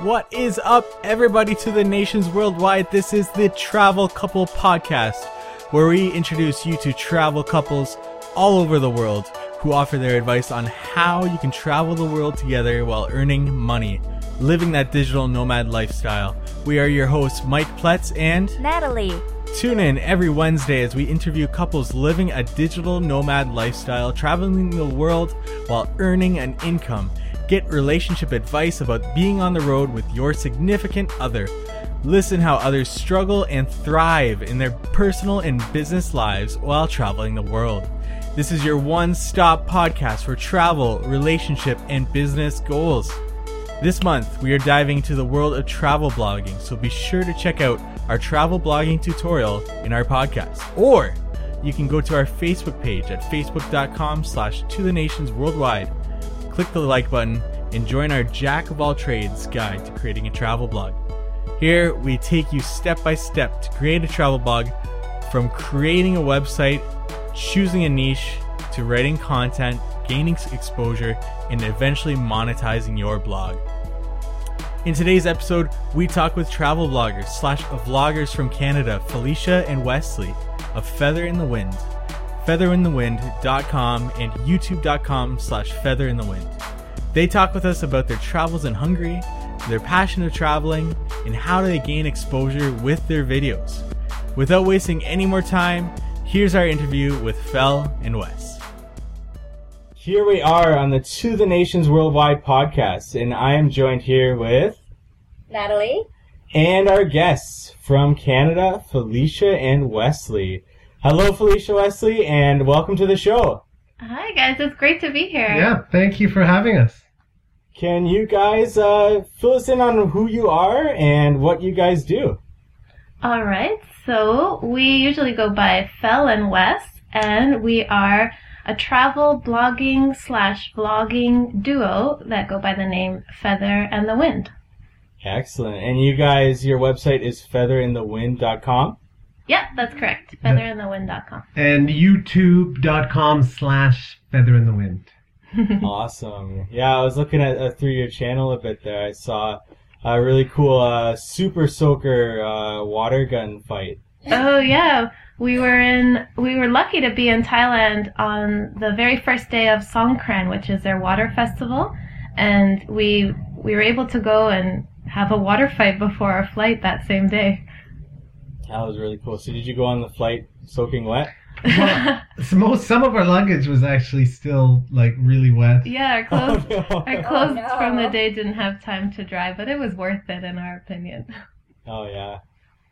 What is up, everybody, to the nations worldwide? This is the Travel Couple Podcast, where we introduce you to travel couples all over the world who offer their advice on how you can travel the world together while earning money, living that digital nomad lifestyle. We are your hosts, Mike Pletz and Natalie. Tune in every Wednesday as we interview couples living a digital nomad lifestyle, traveling the world while earning an income. Get relationship advice about being on the road with your significant other. Listen how others struggle and thrive in their personal and business lives while traveling the world. This is your one stop podcast for travel, relationship, and business goals. This month, we are diving into the world of travel blogging, so be sure to check out our travel blogging tutorial in our podcast. Or you can go to our Facebook page at facebook.com slash to the nations worldwide. Click the like button and join our Jack of all trades guide to creating a travel blog. Here, we take you step by step to create a travel blog from creating a website, choosing a niche, to writing content, gaining exposure, and eventually monetizing your blog. In today's episode, we talk with travel bloggers slash vloggers from Canada, Felicia and Wesley of Feather in the Wind, featherinthewind.com and youtube.com slash feather in the wind. They talk with us about their travels in Hungary, their passion of traveling, and how they gain exposure with their videos. Without wasting any more time, here's our interview with Fel and Wes. Here we are on the To the Nations Worldwide podcast, and I am joined here with Natalie. and our guests from Canada, Felicia and Wesley. Hello, Felicia Wesley, and welcome to the show. Hi guys, it's great to be here. Yeah, thank you for having us. Can you guys uh, fill us in on who you are and what you guys do? All right. So we usually go by Fel and Wes, and we are a travel blogging slash vlogging duo that go by the name Feather and the Wind. Excellent. And you guys, your website is featherinthewind.com. Yep, that's correct. Featherinthewind.com. And youtube.com slash feather in the wind. awesome. Yeah, I was looking at uh, through your channel a bit there. I saw a really cool uh, super soaker uh, water gun fight. Oh yeah, we were in. We were lucky to be in Thailand on the very first day of Songkran, which is their water festival, and we we were able to go and have a water fight before our flight that same day. That was really cool. So, did you go on the flight soaking wet? Well, some, most, some of our luggage was actually still like really wet. yeah, our clothes, Oh, no. our clothes no. from the day didn't have time to dry, but it was worth it in our opinion. Oh, yeah.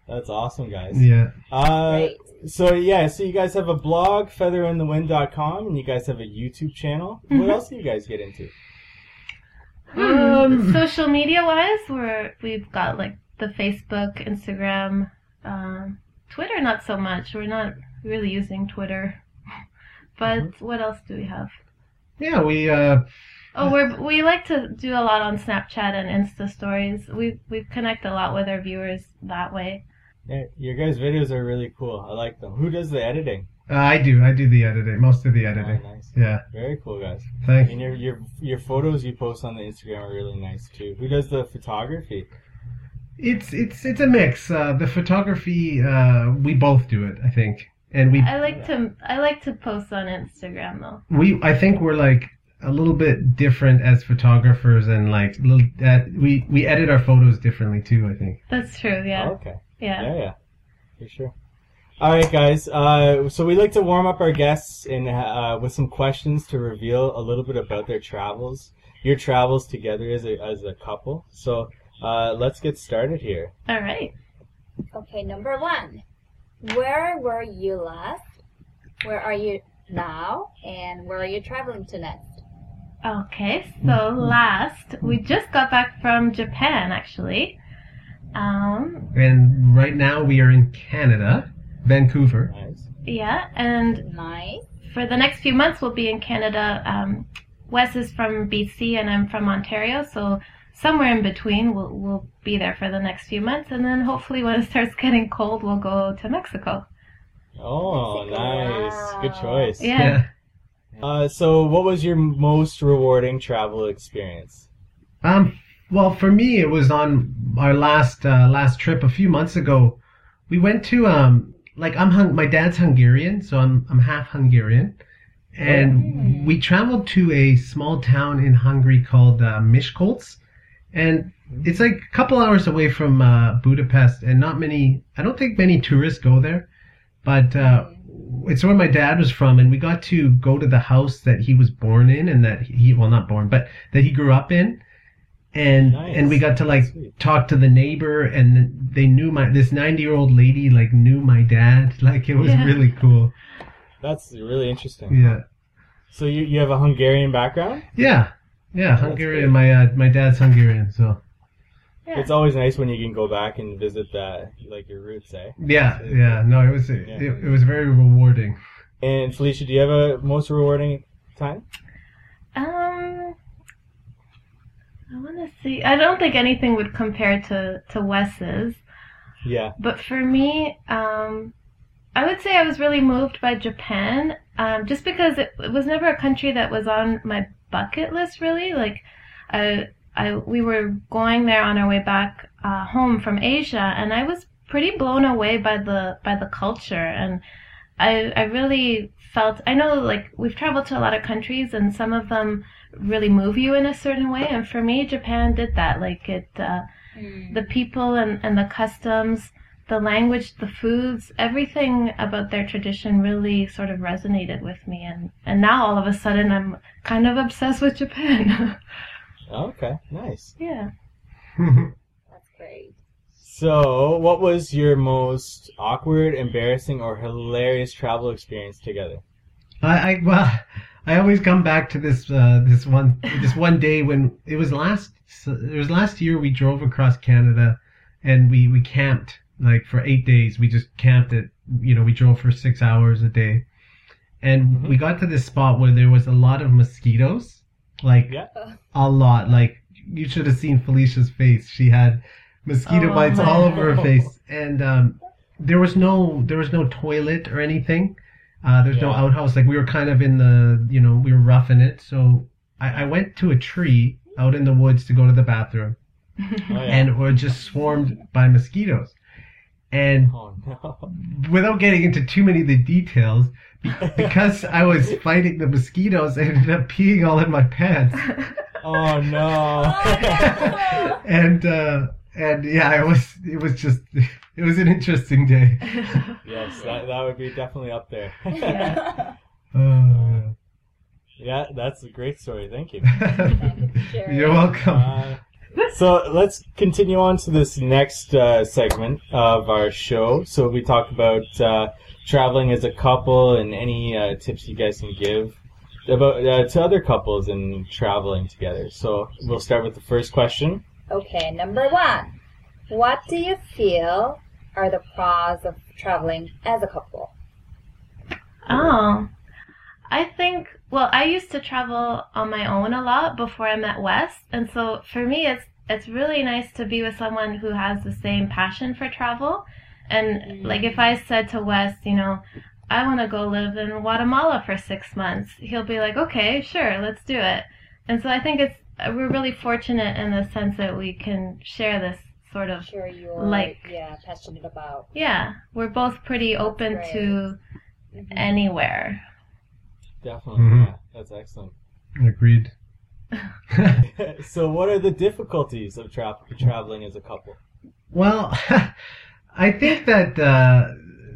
That's awesome, guys. Yeah. Uh, Great. so yeah, so you guys have a blog, featherinthewind.com, and you guys have a YouTube channel. What Mhm. else do you guys get into? Um, Social media wise, we're we've got like the Facebook, Instagram, um, Twitter. Not so much. We're not really using Twitter. But Mm-hmm. what else do we have? Yeah, we, uh, Oh, we're we like to do a lot on Snapchat and Insta stories. We we connect a lot with our viewers that way. Yeah, your guys' videos are really cool. I like them. Who does the editing? uh, I do. I do the editing, most of the Oh, editing. nice. Yeah. Very cool, guys. Thank And your your your photos you post on the Instagram are really nice too. Who does the photography? It's, it's, it's a mix. Uh, the photography, uh, we both do it, I think. And we, I like to I like to post on Instagram though. we, I think we're like a little bit different as photographers and like little, uh, we, we edit our photos differently too, I think. That's true. Yeah. Oh, okay. Yeah. Yeah, yeah, for sure. All right, guys. Uh, so we like to warm up our guests in uh, with some questions to reveal a little bit about their travels, your travels together as a as a couple. So uh, let's get started here. All right. Okay, number one. Where were you last? Where are you now? And where are you traveling to next? Okay, so last we just got back from Japan actually. Um, And right now we are in Canada, Vancouver. Nice. yeah, and Nice. for the next few months we'll be in Canada. Um, Wes is from BC and I'm from Ontario, so somewhere in between we'll we'll be there for the next few months, and then hopefully when it starts getting cold, we'll go to Mexico. Oh, Mexico, nice. Good choice. Yeah. Uh, so what was your most rewarding travel experience? Um, Well, for me, it was on our last uh, last trip a few months ago. We went to um like I'm hung- my dad's Hungarian, so I'm I'm half Hungarian, and we traveled to a small town in Hungary called uh, Miskolc, and it's like a couple hours away from uh, Budapest, and not many. I don't think many tourists go there, but uh, it's where my dad was from, and we got to go to the house that he was born in, and that he well not born, but that he grew up in, and Nice. and we got to like Sweet. talk to the neighbor, and they knew my this ninety year old lady like knew my dad, like it was Yeah. really cool. That's really interesting. Yeah, So you, you have a Hungarian background? yeah, yeah. That's Hungarian. great. My uh, my dad's Hungarian, so Yeah. It's always nice when you can go back and visit that, like your roots, eh? yeah, yeah. No, it was it, Yeah. it was very rewarding. And Felicia, do you have a most rewarding time? Um, I want to see. I don't think anything would compare to to Wes's. Yeah. But for me, um, I would say I was really moved by Japan, um, just because it, it was never a country that was on my bucket list. Really, like, I, I, we were going there on our way back uh, home from Asia, and I was pretty blown away by the by the culture, and I, I really felt. I know, like, we've traveled to a lot of countries, and some of them really move you in a certain way, and for me, Japan did that. Like, it. Uh, Mm. the people and, and the customs, the language, the foods, everything about their tradition really sort of resonated with me. And, and now all of a sudden I'm kind of obsessed with Japan. Okay, nice. yeah. That's great. So, what was your most awkward, embarrassing, or hilarious travel experience together? I, I well, I always come back to this uh, this one this one day when it was last it was last year we drove across Canada and we we camped like for eight days we just camped it you know we drove for six hours a day and Mhm. we got to this spot where there was a lot of mosquitoes like Yeah. a lot like you should have seen Felicia's face she had mosquito Oh, bites all over her face and um, there was no there was no toilet or anything uh, there's no outhouse. Like we were kind of in the, you know, we were roughing it. So I, I went to a tree out in the woods to go to the bathroom, Oh, yeah. and we're just swarmed by mosquitoes. And oh no. without getting into too many of the details, because I was fighting the mosquitoes, I ended up peeing all in my pants. Oh no. Oh, And uh, and yeah, it was it was just it was an interesting day. yes, that, that would be definitely up there. Yeah. Oh, yeah, that's a great story. Thank you. yeah. sharing. You're welcome. Uh, so let's continue on to this next uh, segment of our show. So we talk about uh, traveling as a couple and any uh, tips you guys can give about uh, to other couples and traveling together. So we'll start with the first question. Okay, number one. What do you feel are the pros of traveling as a couple? Oh, I think. Well, I used to travel on my own a lot before I met Wes, and so for me, it's it's really nice to be with someone who has the same passion for travel. And like, if I said to Wes, you know, I want to go live in Guatemala for six months, he'll be like, okay, sure, let's do it. And so I think it's we're really fortunate in the sense that we can share this sort of Sure, you're Like- yeah passionate about. yeah. We're both pretty open great. to Mhm. anywhere. Definitely, Mhm. yeah, that's excellent. Agreed. so, what are the difficulties of tra- traveling as a couple? Well, I think that uh,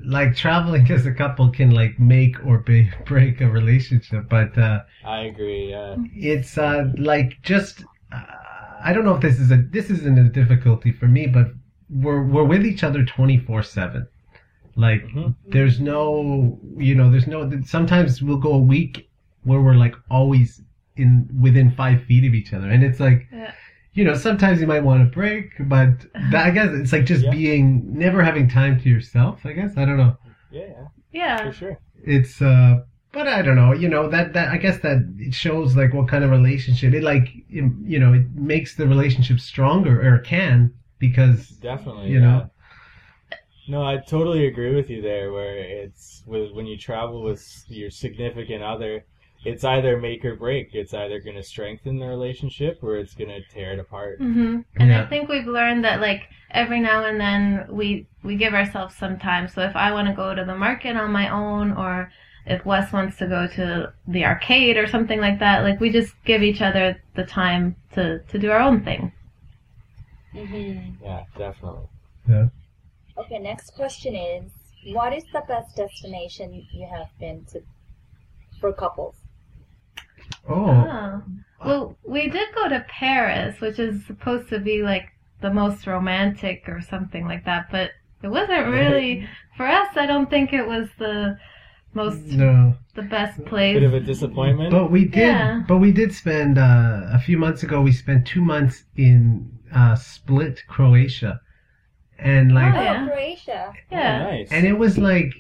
like traveling as a couple can like make or be- break a relationship, but uh, I agree. Yeah. it's uh, like just uh, I don't know if this is a this isn't a difficulty for me, but we're we're with each other twenty four seven. Like Mhm. there's no you know there's no sometimes we'll go a week where we're like always in within five feet of each other, and it's like Yeah. you know, sometimes you might want to break, but that, I guess it's like just Yeah. being never having time to yourself. I guess I don't know. Yeah, yeah, Yeah. for sure. It's uh, but I don't know. You know that that I guess that it shows like what kind of relationship it like. it- You know, it makes the relationship stronger or can because Definitely. You know? No, I totally agree with you there. Where it's with when you travel with your significant other, it's either make or break. It's either going to strengthen the relationship or it's going to tear it apart. hmm And I think we've learned that like every now and then we we give ourselves some time. So if I want to go to the market on my own, or if Wes wants to go to the arcade or something like that, like we just give each other the time to to do our own thing. Mm-hmm. Yeah, definitely. Okay, next question is what is the best destination you have been to for couples? Oh, Oh. Well, we did go to Paris, which is supposed to be like the most romantic or something like that, but it wasn't really for us. I don't think it was the most no. the best place. Bit of a disappointment. But we did. Yeah. But we did spend uh, a few months ago. We spent two months in uh, Split, Croatia, and like, Oh, yeah. Oh, Croatia. yeah. Oh, nice. and it was like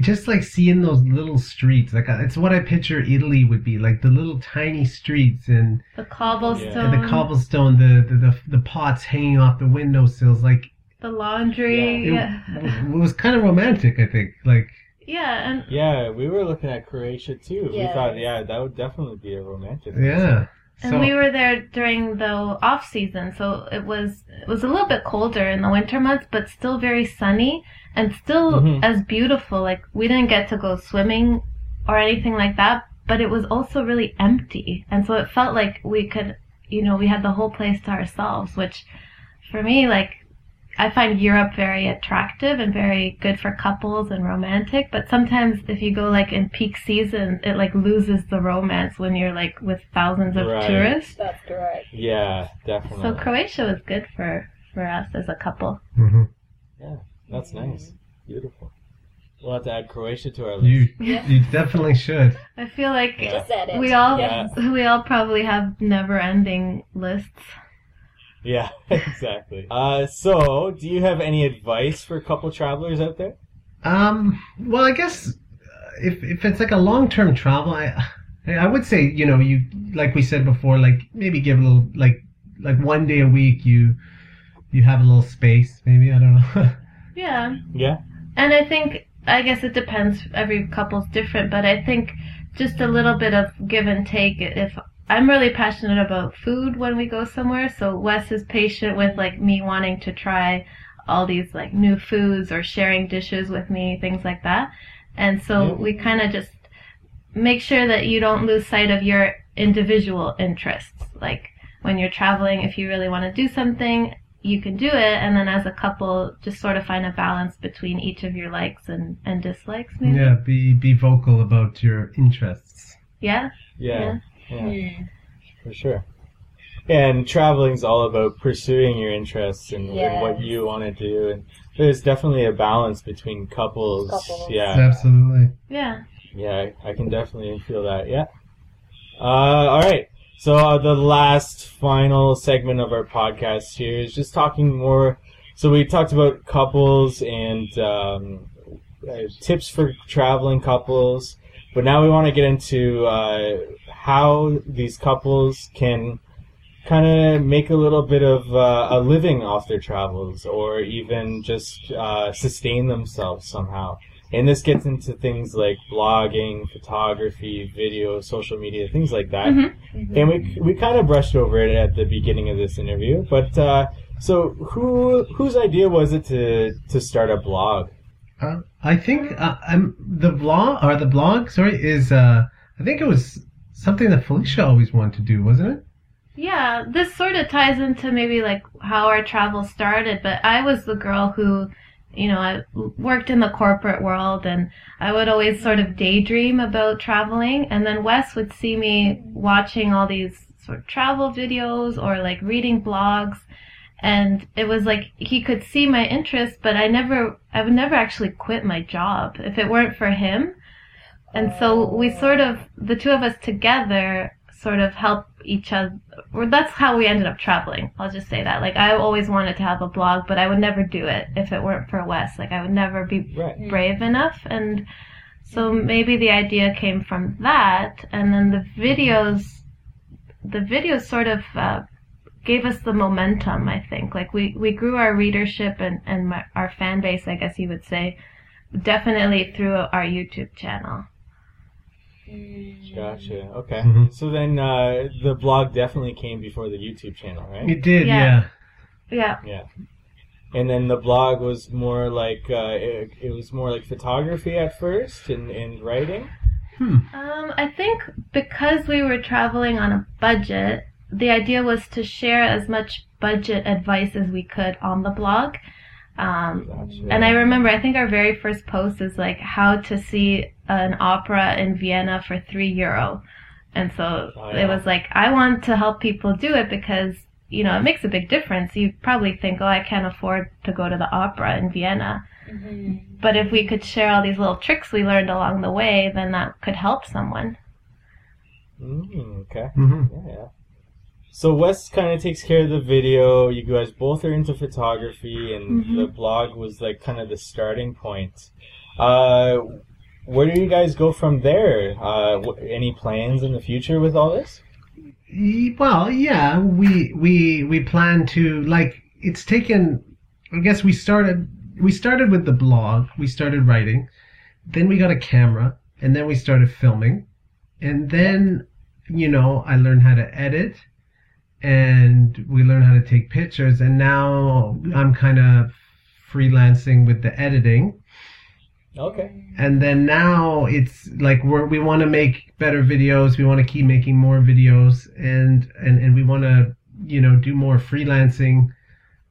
just like seeing those little streets. Like uh, it's what I picture Italy would be like the little tiny streets and, The cobblestone, and the cobblestone, the, the the the pots hanging off the windowsills. Like the laundry. it, Yeah, it was kind of romantic. I think. Like yeah, and yeah, we were looking at Croatia too. We thought, yeah, that would definitely be a romantic. yeah. And we were there during the off season, so it was it was a little bit colder in the winter months, but still very sunny and still Mhm. as beautiful. Like we didn't get to go swimming or anything like that, but it was also really empty, and so it felt like we could, you know, we had the whole place to ourselves, which for me, like. I find Europe very attractive and very good for couples and romantic, but sometimes if you go like in peak season, it like loses the romance when you're like with thousands of Right. tourists. That's correct. Yeah, definitely. So Croatia was good for for us as a couple. Mm-hmm. Yeah, that's nice. Beautiful. We'll have to add Croatia to our list. You Yeah. you definitely should. I feel like Yeah. Just said it. we all Yeah. we all probably have never-ending lists. Yeah, exactly. Uh, so, do you have any advice for couple travelers out there? Um. Well, I guess uh, if if it's like a long term travel, I I would say you know you like we said before, like maybe give a little like like one day a week you you have a little space. Maybe I don't know. Yeah. Yeah. And I think I guess it depends. Every couple's different, but I think just a little bit of give and take. If I'm really passionate about food when we go somewhere, so Wes is patient with like me wanting to try all these like new foods or sharing dishes with me, things like that. And so Yeah. we kind of just make sure that you don't lose sight of your individual interests. Like when you're traveling, if you really want to do something, you can do it. And then as a couple, just sort of find a balance between each of your likes and, and dislikes, maybe. yeah. Be be vocal about your interests. Yeah? Yeah. Yeah, Hmm. for sure. And traveling's all about pursuing your interests and, and what you want to do. And there's definitely a balance between couples. Couples. Yeah. Absolutely. Yeah. Yeah, I, I can definitely feel that. Yeah. Uh, all right. So uh, the last final segment of our podcast here is just talking more. So we talked about couples and um, uh, tips for traveling couples, but now we want to get into uh, how these couples can kind of make a little bit of uh, a living off their travels, or even just uh, sustain themselves somehow. And this gets into things like blogging, photography, video, social media, things like that. Mhm. And we we kind of brushed over it at the beginning of this interview. But uh, so who whose idea was it to to start a blog? Uh, I think uh, I'm the vlog or the blog. Sorry, is uh I think it was something that Felicia always wanted to do, wasn't it? Yeah, this sort of ties into maybe like how our travel started, but I was the girl who, you know, I worked in the corporate world and I would always sort of daydream about traveling. And then Wes would see me watching all these sort of travel videos or like reading blogs. And it was like he could see my interest, but I never, I would never actually quit my job if it weren't for him. And so we sort of, the two of us together, sort of help each other. Or that's how we ended up traveling. I'll just say that. Like I always wanted to have a blog, but I would never do it if it weren't for Wes. Like I would never be Right. brave enough. And so maybe the idea came from that. And then the videos, the videos sort of uh, gave us the momentum. I think. Like we we grew our readership and and my, our fan base. I guess you would say, definitely through our YouTube channel. Gotcha. Okay. Mhm. So then uh, the blog definitely came before the YouTube channel, right? It did, Yeah. yeah. Yeah. Yeah. And then the blog was more like uh, it, it was more like photography at first and, and writing. Hmm. Um, I think because we were traveling on a budget, the idea was to share as much budget advice as we could on the blog. Um, Gotcha. and I remember, I think our very first post is like how to see an opera in Vienna for three euro. And so Oh, it was like, I want to help people do it because, you know, it makes a big difference. You probably think, oh, I can't afford to go to the opera in Vienna. Mhm. But if we could share all these little tricks we learned along the way, then that could help someone. Mm, okay. hmm Yeah, yeah. So Wes kind of takes care of the video. You guys both are into photography, and Mhm. the blog was like kind of the starting point. Uh, where do you guys go from there? Uh, wh- any plans in the future with all this? Well, yeah, we we we plan to like it's taken I guess we started we started with the blog, we started writing, then we got a camera, and then we started filming. And then, you know, I learned how to edit and we learned how to take pictures and now I'm kind of freelancing with the editing Okay. and then now it's like we're, we want to make better videos we want to keep making more videos and and, and we want to you know do more freelancing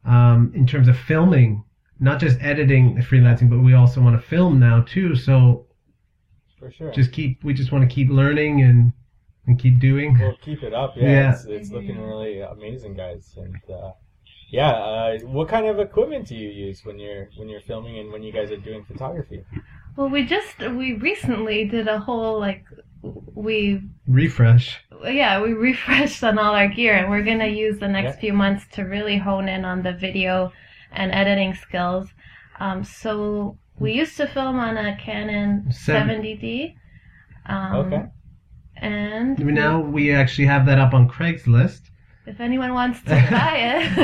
um, in terms of filming not just editing freelancing but we also want to film now too so For sure. just keep we just want to keep learning and and keep doing Well, keep it up. Yeah, Yeah. It's, it's looking really amazing, guys. And uh, yeah, uh, what kind of equipment do you use when you're when you're filming and when you guys are doing photography? Well, we just, we recently did a whole, like, we, refresh yeah, we refreshed on all our gear and we're gonna use the next Yeah. few months to really hone in on the video and editing skills. Um, so we used to film on a Canon Seven- 70D. Um, Okay. And now we actually have that up on craigslist if anyone wants to buy it.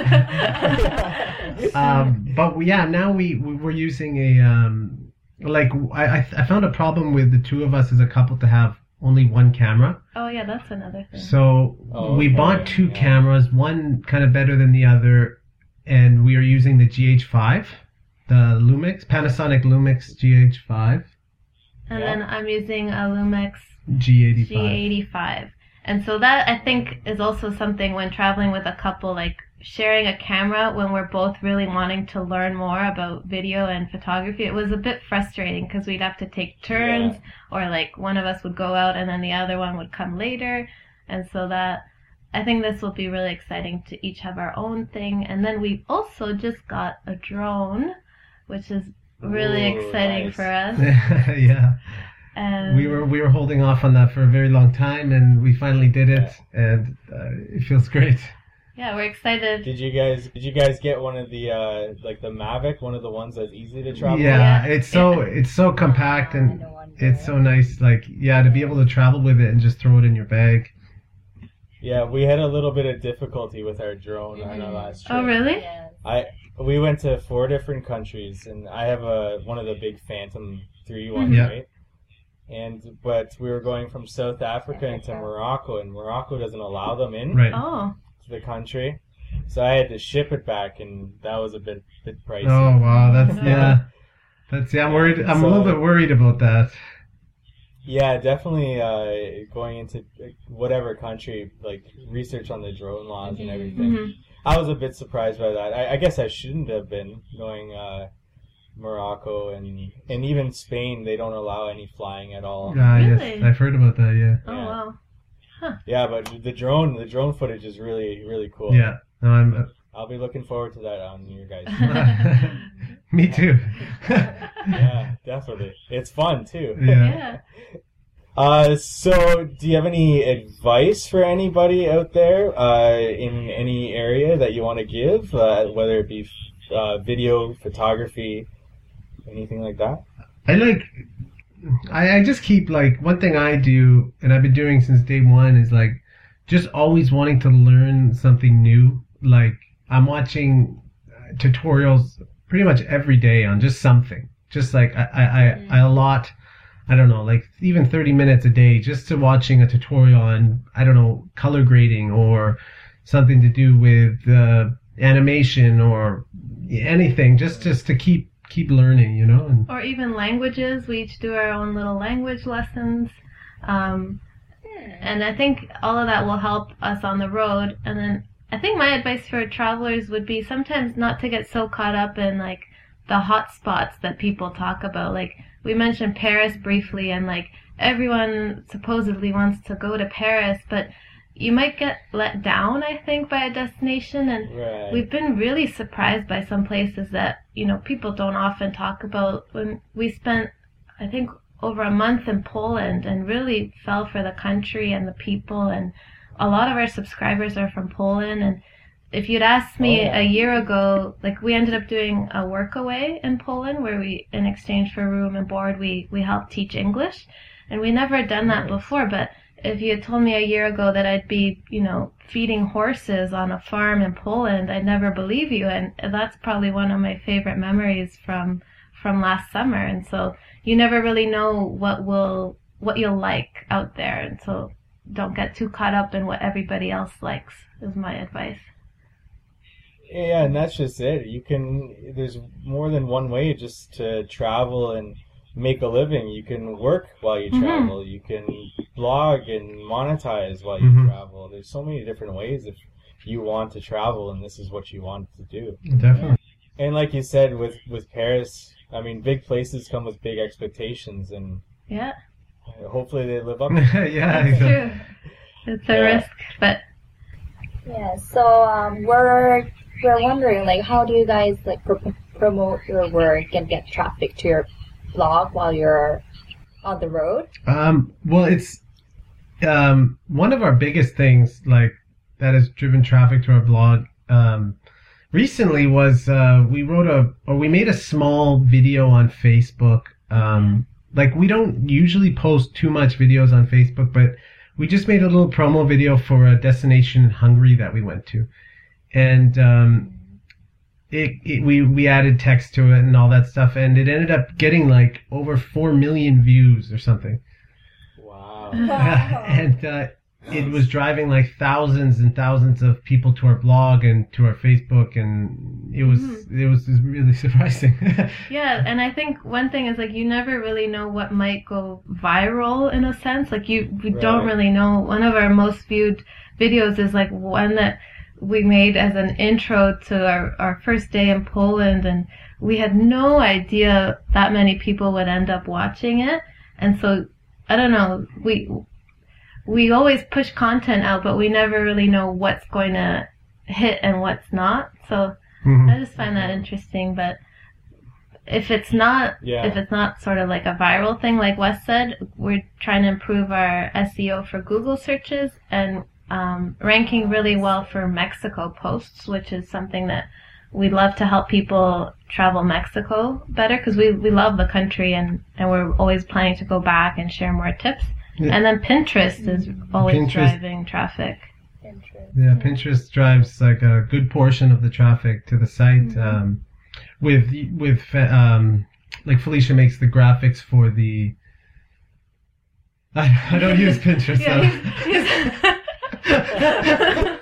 um, but yeah, now we we- we're using a um, like I I I found a problem with the two of us as a couple to have only one camera. oh yeah, that's another thing. So Oh, we bought two yeah. cameras, one kind of better than the other, and we are using the GH5, the Lumix Panasonic Lumix GH5, And Yeah. then I'm using a Lumix G85. G85. And so that I think is also something when traveling with a couple, like sharing a camera when we're both really wanting to learn more about video and photography. It was a bit frustrating because we'd have to take turns or like one of us would go out and then the other one would come later. And so that I think this will be really exciting to each have our own thing. And then we also just got a drone, which is really Ooh, exciting nice. for us. yeah, And we were we were holding off on that for a very long time, and we finally did it, and uh, it feels great. yeah, we're excited. Did you guys did you guys get one of the uh, like the Mavic, one of the ones that's easy to travel? Yeah, Yeah. it's so it's so compact and it's so nice. Like yeah, to be able to travel with it and just throw it in your bag. Yeah, we had a little bit of difficulty with our drone on our Mhm. last trip. Oh, really? I we went to four different countries, and I have a one of the big Phantom three ones, Yeah. right? And but we were going from South Africa into Morocco, and Morocco doesn't allow them in Right. Oh, to the country, so I had to ship it back, and that was a bit bit pricey. Oh wow, that's yeah. That's yeah. I'm worried. I'm a little bit worried about that. Yeah, definitely uh, going into uh, whatever country, like research on the drone laws and Mhm. everything. Mhm. I was a bit surprised by that. I, I guess I shouldn't have been going uh, Morocco and and even Spain. They don't allow any flying at all. Ah, Really? yes, I've heard about that. Yeah. oh Yeah. wow. Yeah, but the drone the drone footage is really really cool. Yeah. No, I'm. I'll be looking forward to that on your guys. Uh, me too. yeah, definitely. It's fun too. Yeah. Yeah. Uh, so do you have any advice for anybody out there uh, in any area that you want to give, uh, whether it be uh, video, photography, anything like that? I like. I, I just keep like one thing I do, and I've been doing since day one, is like just always wanting to learn something new. Like I'm watching uh, tutorials pretty much every day on just something. Just like I I, I, I allot I don't know, like even 30 minutes a day just to watching a tutorial on, I don't know, color grading or something to do with uh, animation or anything, just just to keep keep learning, you know. And Or even languages. We each do our own little language lessons. Um, and I think all of that will help us on the road. And then I think my advice for travelers would be sometimes not to get so caught up in like the hot spots that people talk about. Like we mentioned Paris briefly, and like everyone supposedly wants to go to Paris, but you might get let down, I think, by a destination. And Right. we've been really surprised by some places that you know people don't often talk about when we spent i think over a month in poland and really fell for the country and the people and a lot of our subscribers are from poland and if you'd asked me Oh, yeah. a year ago like we ended up doing a work away in poland where we in exchange for room and board we we helped teach english and we never had done that before but if you had told me a year ago that I'd be, you know, feeding horses on a farm in Poland, I'd never believe you. And that's probably one of my favorite memories from from last summer. And so you never really know what will what you'll like out there, and so don't get too caught up in what everybody else likes. Is my advice. Yeah, and that's just it. You can. There's more than one way just to travel and make a living. You can work while you Mhm. travel. You can blog and monetize while you Mhm. travel. There's so many different ways if you want to travel and this is what you want to do. definitely. And like you said with with Paris, I mean, big places come with big expectations, and Yeah, hopefully they live up. yeah, that's exactly. true. It's a Yeah. risk, but Yeah, so um, we're we're wondering like how do you guys like pro- promote your work and get traffic to your blog while you're on the road? Um, well, it's um, one of our biggest things, like that has driven traffic to our blog. Um, recently was uh, we wrote a or we made a small video on Facebook. Um, like we don't usually post too much videos on Facebook, but we just made a little promo video for a destination in Hungary that we went to, and um, it, it we we added text to it and all that stuff, and it ended up getting like over four million views or something. Wow. Wow. and uh, it was driving like thousands and thousands of people to our blog and to our Facebook, and it was Mhm. it was really surprising. Yeah, and I think one thing is like you never really know what might go viral in a sense. Like you we don't really know. One of our most viewed videos is like one that we made as an intro to our, our first day in Poland and we had no idea that many people would end up watching it. And so I don't know, we we always push content out but we never really know what's going to hit and what's not. So Mhm. I just find that interesting, but if it's not Yeah. if it's not sort of like a viral thing like Wes said, we're trying to improve our SEO for Google searches and um, ranking really well for Mexico posts, which is something that we'd love to help people travel Mexico better because we, we love the country and, and we're always planning to go back and share more tips. Yeah. And then Pinterest is always Pinterest. driving traffic. Interesting. Yeah, Pinterest drives like a good portion of the traffic to the site. Mm-hmm. Um, with with um, like Felicia makes the graphics for the. I, I don't use Pinterest. Yeah, though. he's- he's-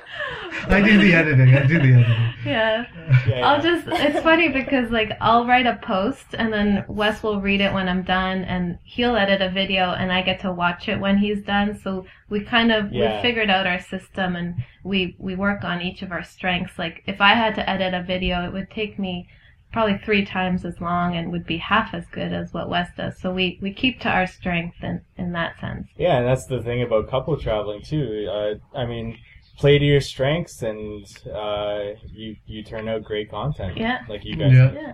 I do the editing. I do the editing. yeah. Yeah, I'll just, it's funny because like I'll write a post and then Wes will read it when I'm done and he'll edit a video and I get to watch it when he's done. So we kind of, Yeah. we figured out our system and we, we work on each of our strengths. Like if I had to edit a video, it would take me probably three times as long and would be half as good as what Wes does. So we, we keep to our strength in, in that sense. Yeah, and that's the thing about couple traveling too. Uh, I mean, play to your strengths, and uh, you you turn out great content. Yeah. like you guys. Yeah. Yeah.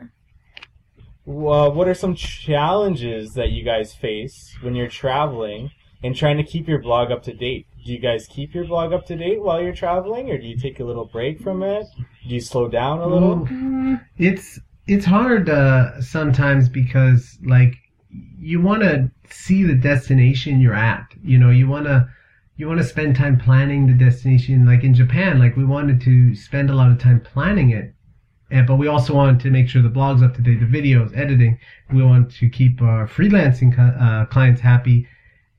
Well, what are some challenges that you guys face when you're traveling and trying to keep your blog up to date? Do you guys keep your blog up to date while you're traveling, or do you take a little break from it? Do you slow down a little? Ooh. It's it's hard uh, sometimes because like you want to see the destination you're at. You know, you want to you want to spend time planning the destination. Like in Japan, like we wanted to spend a lot of time planning it, And but we also want to make sure the blog's up to date, the videos, editing. We want to keep our freelancing uh, clients happy,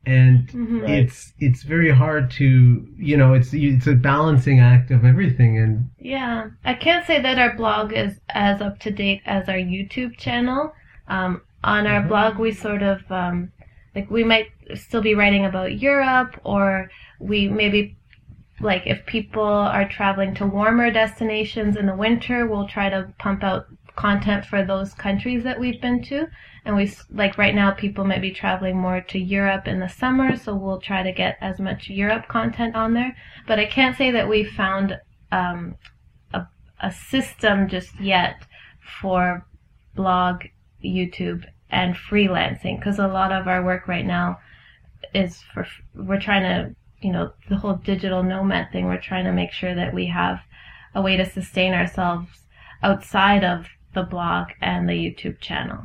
and Mhm. Right. it's it's very hard to you know it's it's a balancing act of everything. And Yeah, I can't say that our blog is as up to date as our YouTube channel. Um, on our Mhm. blog, we sort of um, like we might still be writing about Europe, or we maybe like if people are traveling to warmer destinations in the winter, we'll try to pump out content for those countries that we've been to. And we like right now, people might be traveling more to Europe in the summer, so we'll try to get as much Europe content on there. But I can't say that we found um, a, a system just yet for blog, YouTube, and freelancing because a lot of our work right now is for we're trying to you know the whole digital nomad thing. We're trying to make sure that we have a way to sustain ourselves outside of the blog and the YouTube channel.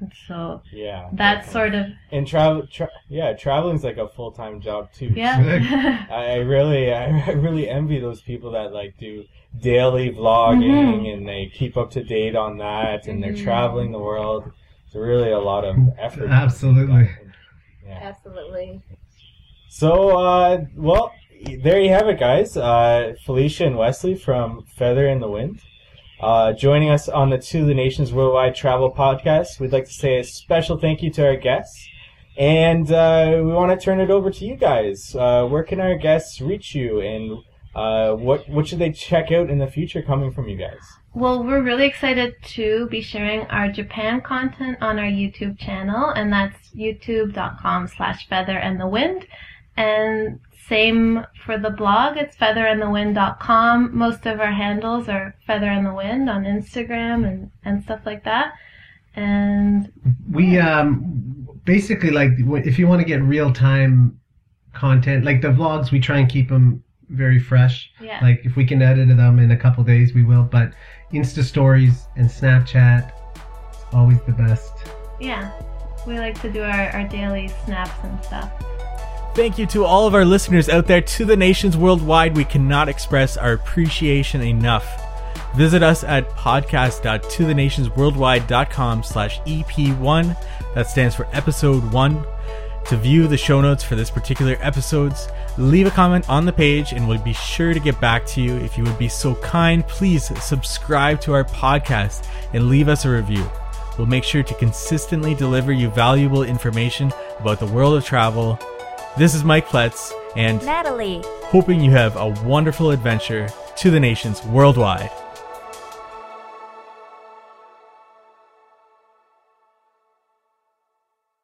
And so Yeah. that's sort of and travel. Tra- yeah, traveling's like a full time job too. yeah. I I really, I really envy those people that like do daily vlogging Mhm. and they keep up to date on that, and they're Mhm. traveling the world. It's really a lot of effort. Absolutely. Yeah. Absolutely. So, uh, well, there you have it, guys. Uh, Felicia and Wesley from Feather in the Wind. Uh, joining us on the To the Nations Worldwide Travel Podcast. We'd like to say a special thank you to our guests. And uh, we want to turn it over to you guys. Uh, where can our guests reach you, and uh, what what should they check out in the future coming from you guys? Well, we're really excited to be sharing our Japan content on our YouTube channel, and that's youtube.com slash feather and the wind. And same for the blog, it's featherandthewind.com. Most of our handles are feather and the wind on Instagram and, and stuff like that. And we um basically like if you want to get real time content like the vlogs we try and keep them very fresh yeah. like if we can edit them in a couple days we will but insta stories and snapchat is always the best yeah. We like to do our, our daily snaps and stuff. Thank you to all of our listeners out there to the nations worldwide. We cannot express our appreciation enough. Visit us at podcast.tothenationsworldwide.com slash EP1. That stands for episode 1. To view the show notes for this particular episodes, leave a comment on the page and we'll be sure to get back to you. If you would be so kind, please subscribe to our podcast and leave us a review. We'll make sure to consistently deliver you valuable information about the world of travel. This is Mike Pletz, and Natalie. hoping you have a wonderful adventure to the nations worldwide.